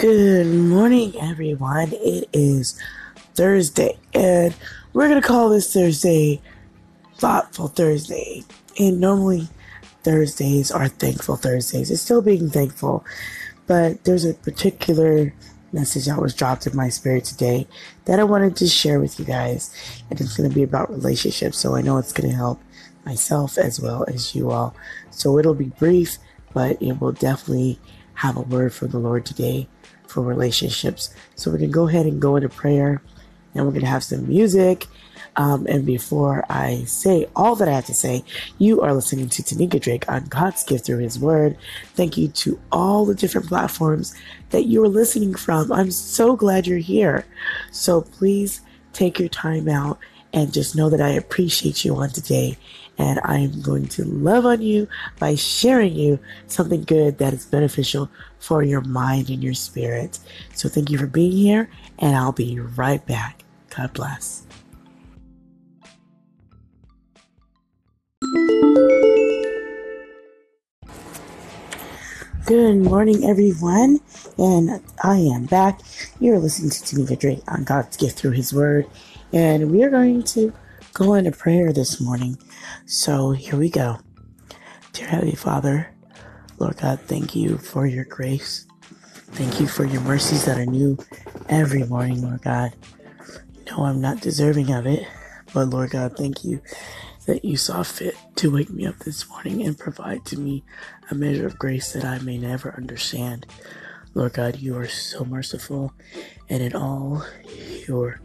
Good morning, everyone. It is Thursday, and we're going to call this Thursday Thoughtful Thursday. And normally, Thursdays are Thankful Thursdays. It's still being thankful, but there's a particular message that was dropped in my spirit today that I wanted to share with you guys. And it's going to be about relationships, so I know it's going to help myself as well as you all. So it'll be brief, but it will definitely have a word from the Lord today for relationships. So we're going to go ahead and go into prayer and we're going to have some music. Um, and before I say all that I have to say, you are listening to Tanika Drake on God's gift through His Word. Thank you to all the different platforms that you are listening from. I'm so glad you're here. So please take your time out and just know that I appreciate you on today. And I am going to love on you by sharing you something good that is beneficial for your mind and your spirit. So thank you for being here, and I'll be right back. God bless. Good morning, everyone, and I am back. You're listening to Tanika Drake on God's gift through His Word, and we are going to go into prayer this morning. So here we go. Dear Heavenly Father, Lord God, thank you for your grace. Thank you for your mercies that are new every morning, Lord God. No, I'm not deserving of it, but Lord God, thank you that you saw fit to wake me up this morning and provide to me a measure of grace that I may never understand. Lord God, you are so merciful, and in all your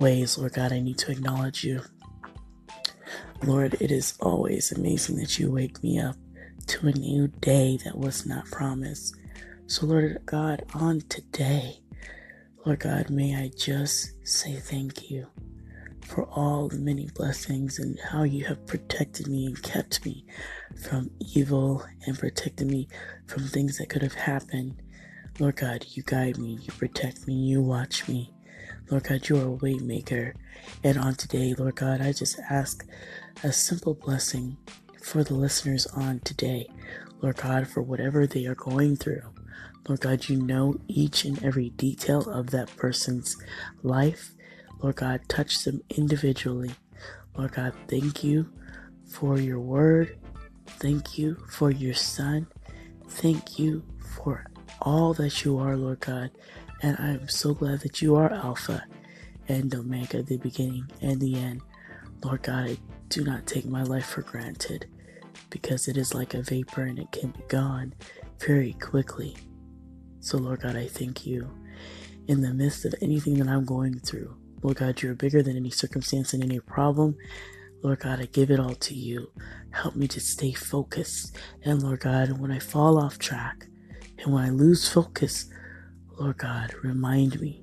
ways, Lord God, I need to acknowledge you. Lord, it is always amazing that you wake me up to a new day that was not promised. So, Lord God, on today, Lord God, may I just say thank you for all the many blessings and how you have protected me and kept me from evil and protected me from things that could have happened. Lord God, you guide me, you protect me, you watch me. Lord God, you are a way maker. And on today, Lord God, I just ask a simple blessing for the listeners on today. Lord God, for whatever they are going through. Lord God, you know each and every detail of that person's life. Lord God, touch them individually. Lord God, thank you for your word. Thank you for your son. Thank you for all that you are, Lord God. And I am so glad that you are Alpha and Omega, the beginning and the end. Lord God, I do not take my life for granted because it is like a vapor and it can be gone very quickly. So, Lord God, I thank you in the midst of anything that I'm going through. Lord God, you're bigger than any circumstance and any problem. Lord God, I give it all to you. Help me to stay focused. And Lord God, when I fall off track and when I lose focus, Lord God, remind me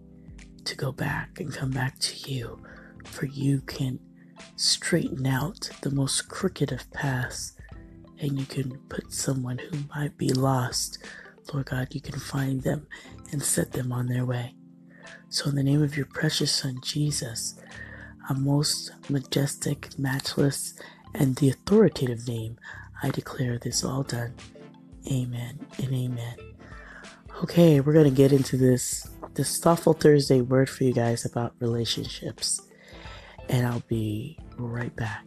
to go back and come back to you, for you can straighten out the most crooked of paths and you can put someone who might be lost. Lord God, you can find them and set them on their way. So, in the name of your precious Son, Jesus, a most majestic, matchless, and the authoritative name, I declare this all done. Amen and amen. Okay, we're to get into this this thoughtful Thursday word for you guys about relationships. And I'll be right back.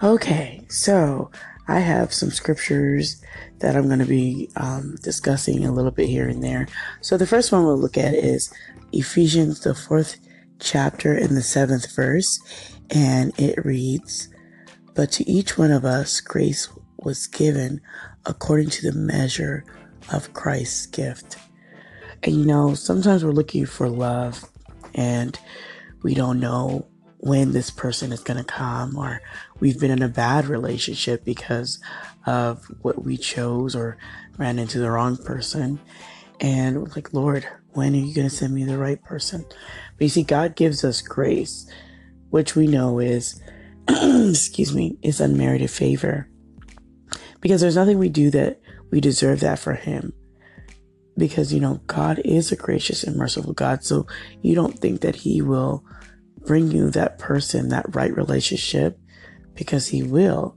Okay, so I have some scriptures that I'm going to be um, discussing a little bit here and there. So the first one we'll look at is Ephesians, the fourth chapter and the seventh verse, and it reads, But to each one of us grace was given according to the measure of Christ's gift. And you know, sometimes we're looking for love and we don't know when this person is going to come or we've been in a bad relationship because of what we chose or ran into the wrong person. And we're like, Lord, when are you going to send me the right person? But you see, God gives us grace, which we know is, excuse me, is unmerited favor. Because there's nothing we do that we deserve that for Him. Because, you know, God is a gracious and merciful God. So you don't think that He will bring you that person, that right relationship, because He will.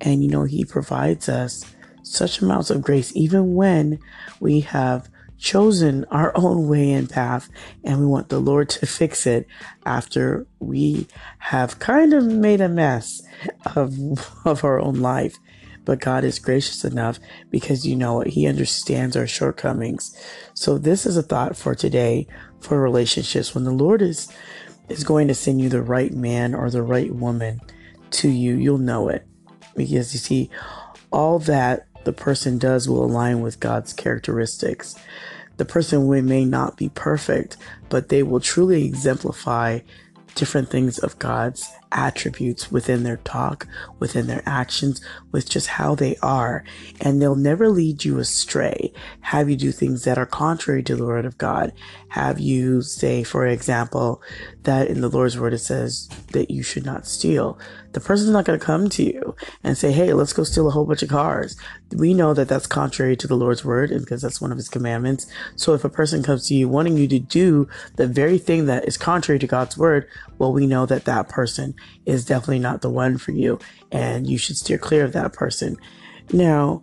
And you know, He provides us such amounts of grace, even when we have chosen our own way and path and we want the Lord to fix it after we have kind of made a mess of, of our own life. But God is gracious enough because you know what? He understands our shortcomings. So this is a thought for today for relationships. When the Lord is, is going to send you the right man or the right woman to you, you'll know it because you see all that the person does will align with God's characteristics. The person may not be perfect, but they will truly exemplify different things of God's attributes within their talk, within their actions, with just how they are. And they'll never lead you astray, have you do things that are contrary to the word of God, have you say, for example, that in the Lord's word it says that you should not steal the person's not going to come to you and say, Hey, let's go steal a whole bunch of cars. We know that that's contrary to the Lord's word because that's one of his commandments. So if a person comes to you wanting you to do the very thing that is contrary to God's word, well, we know that that person is definitely not the one for you and you should steer clear of that person. Now,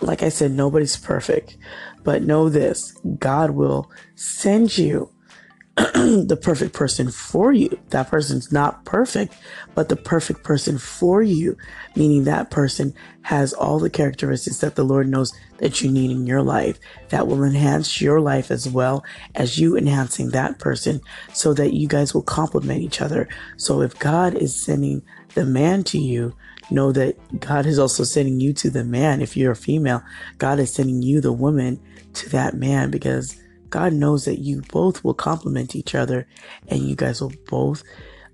like I said, nobody's perfect, but know this God will send you the perfect person for you. That person's not perfect, but the perfect person for you, meaning that person has all the characteristics that the Lord knows that you need in your life that will enhance your life as well as you enhancing that person so that you guys will complement each other. So if God is sending the man to you, know that God is also sending you to the man. If you're a female, God is sending you, the woman, to that man because God knows that you both will complement each other and you guys will both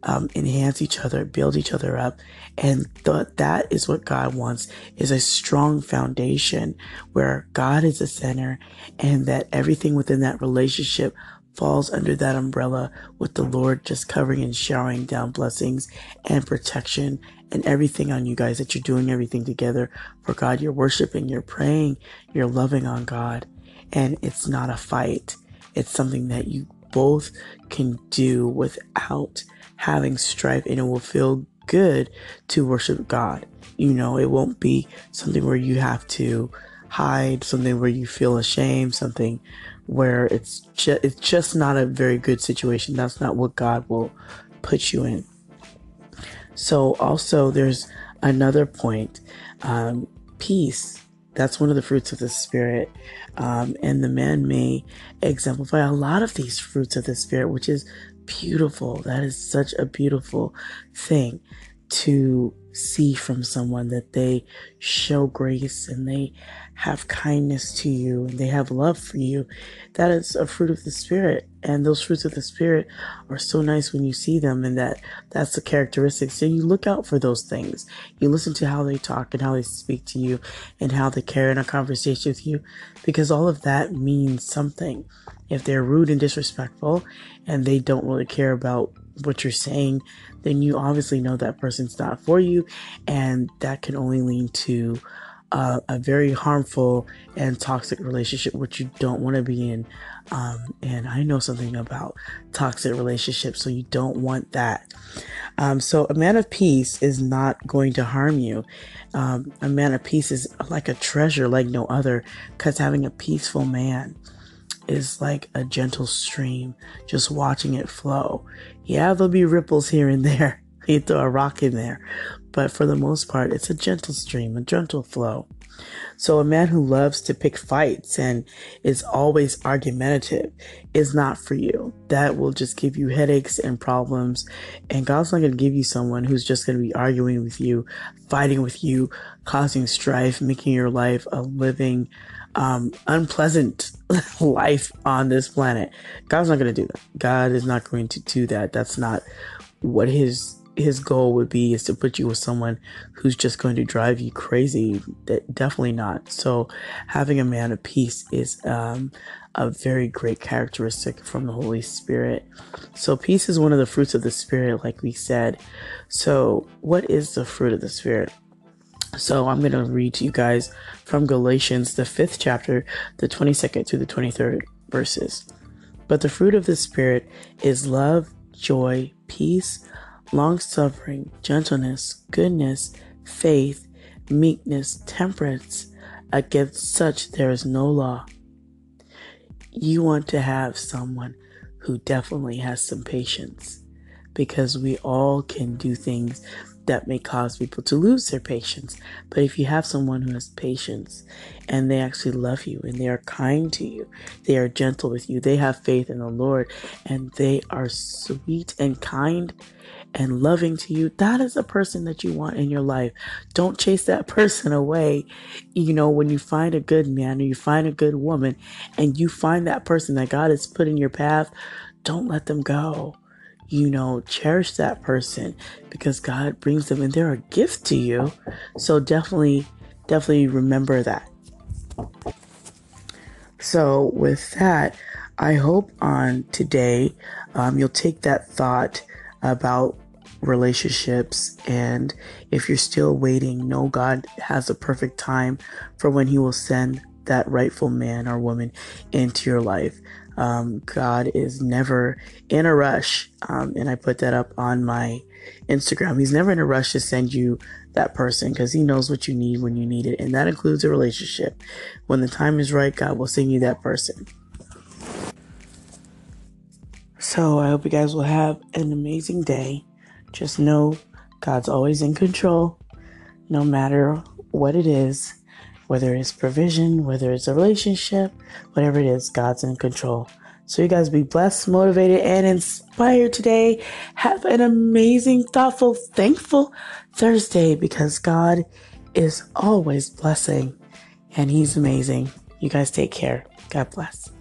um, enhance each other, build each other up. And th- that is what God wants is a strong foundation where God is the center and that everything within that relationship falls under that umbrella with the Lord just covering and showering down blessings and protection and everything on you guys that you're doing everything together for God. You're worshiping, you're praying, you're loving on God and it's not a fight. It's something that you both can do without having strife and it will feel good to worship God. You know, it won't be something where you have to hide, something where you feel ashamed, something where it's just, it's just not a very good situation. That's not what God will put you in. So also there's another point, um, peace that's one of the fruits of the Spirit. Um, and the man may exemplify a lot of these fruits of the Spirit, which is beautiful. That is such a beautiful thing to see from someone that they show grace and they have kindness to you and they have love for you. That is a fruit of the spirit. And those fruits of the spirit are so nice when you see them and that that's the characteristic. So you look out for those things. You listen to how they talk and how they speak to you and how they carry on a conversation with you because all of that means something. If they're rude and disrespectful and they don't really care about what you're saying, then you obviously know that person's not for you, and that can only lead to uh, a very harmful and toxic relationship, which you don't want to be in. Um, and I know something about toxic relationships, so you don't want that. Um, so a man of peace is not going to harm you. Um, a man of peace is like a treasure, like no other, because having a peaceful man is like a gentle stream, just watching it flow. Yeah, there'll be ripples here and there. You throw a rock in there. But for the most part, it's a gentle stream, a gentle flow. So a man who loves to pick fights and is always argumentative is not for you. That will just give you headaches and problems. And God's not going to give you someone who's just going to be arguing with you, fighting with you, causing strife, making your life a living, um, unpleasant life on this planet. God's not going to do that. God is not going to do that. That's not what his his goal would be is to put you with someone who's just going to drive you crazy. That definitely not. So having a man of peace is um, a very great characteristic from the Holy Spirit. So peace is one of the fruits of the Spirit, like we said. So what is the fruit of the Spirit? So I'm going to read to you guys from Galatians, the fifth chapter, the 22nd to the 23rd verses. But the fruit of the Spirit is love, joy, peace, long suffering, gentleness, goodness, faith, meekness, temperance. Against such there is no law. You want to have someone who definitely has some patience because we all can do things that may cause people to lose their patience. But if you have someone who has patience and they actually love you and they are kind to you, they are gentle with you, they have faith in the Lord, and they are sweet and kind and loving to you, that is a person that you want in your life. Don't chase that person away. You know, when you find a good man or you find a good woman and you find that person that God has put in your path, don't let them go you know, cherish that person because God brings them and they're a gift to you. So definitely, definitely remember that. So, with that, I hope on today um, you'll take that thought about relationships and if you're still waiting, know God has a perfect time for when He will send that rightful man or woman into your life. Um, God is never in a rush. Um, and I put that up on my Instagram. He's never in a rush to send you that person because he knows what you need when you need it. And that includes a relationship. When the time is right, God will send you that person. So I hope you guys will have an amazing day. Just know God's always in control, no matter what it is whether it's provision, whether it's a relationship, whatever it is, God's in control. So you guys be blessed, motivated, and inspired today. Have an amazing, thoughtful, thankful Thursday because God is always blessing and He's amazing. You guys take care. God bless.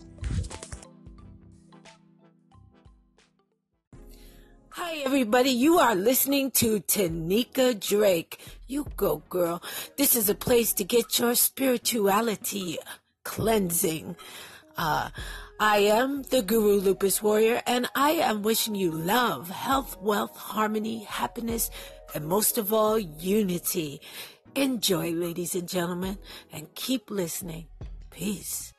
Everybody. You are listening to Tanika Drake. You go, girl. This is a place to get your spirituality cleansing. Uh, I am the Guru Lupus Warrior, and I am wishing you love, health, wealth, harmony, happiness, and most of all, unity. Enjoy, ladies and gentlemen, and keep listening. Peace.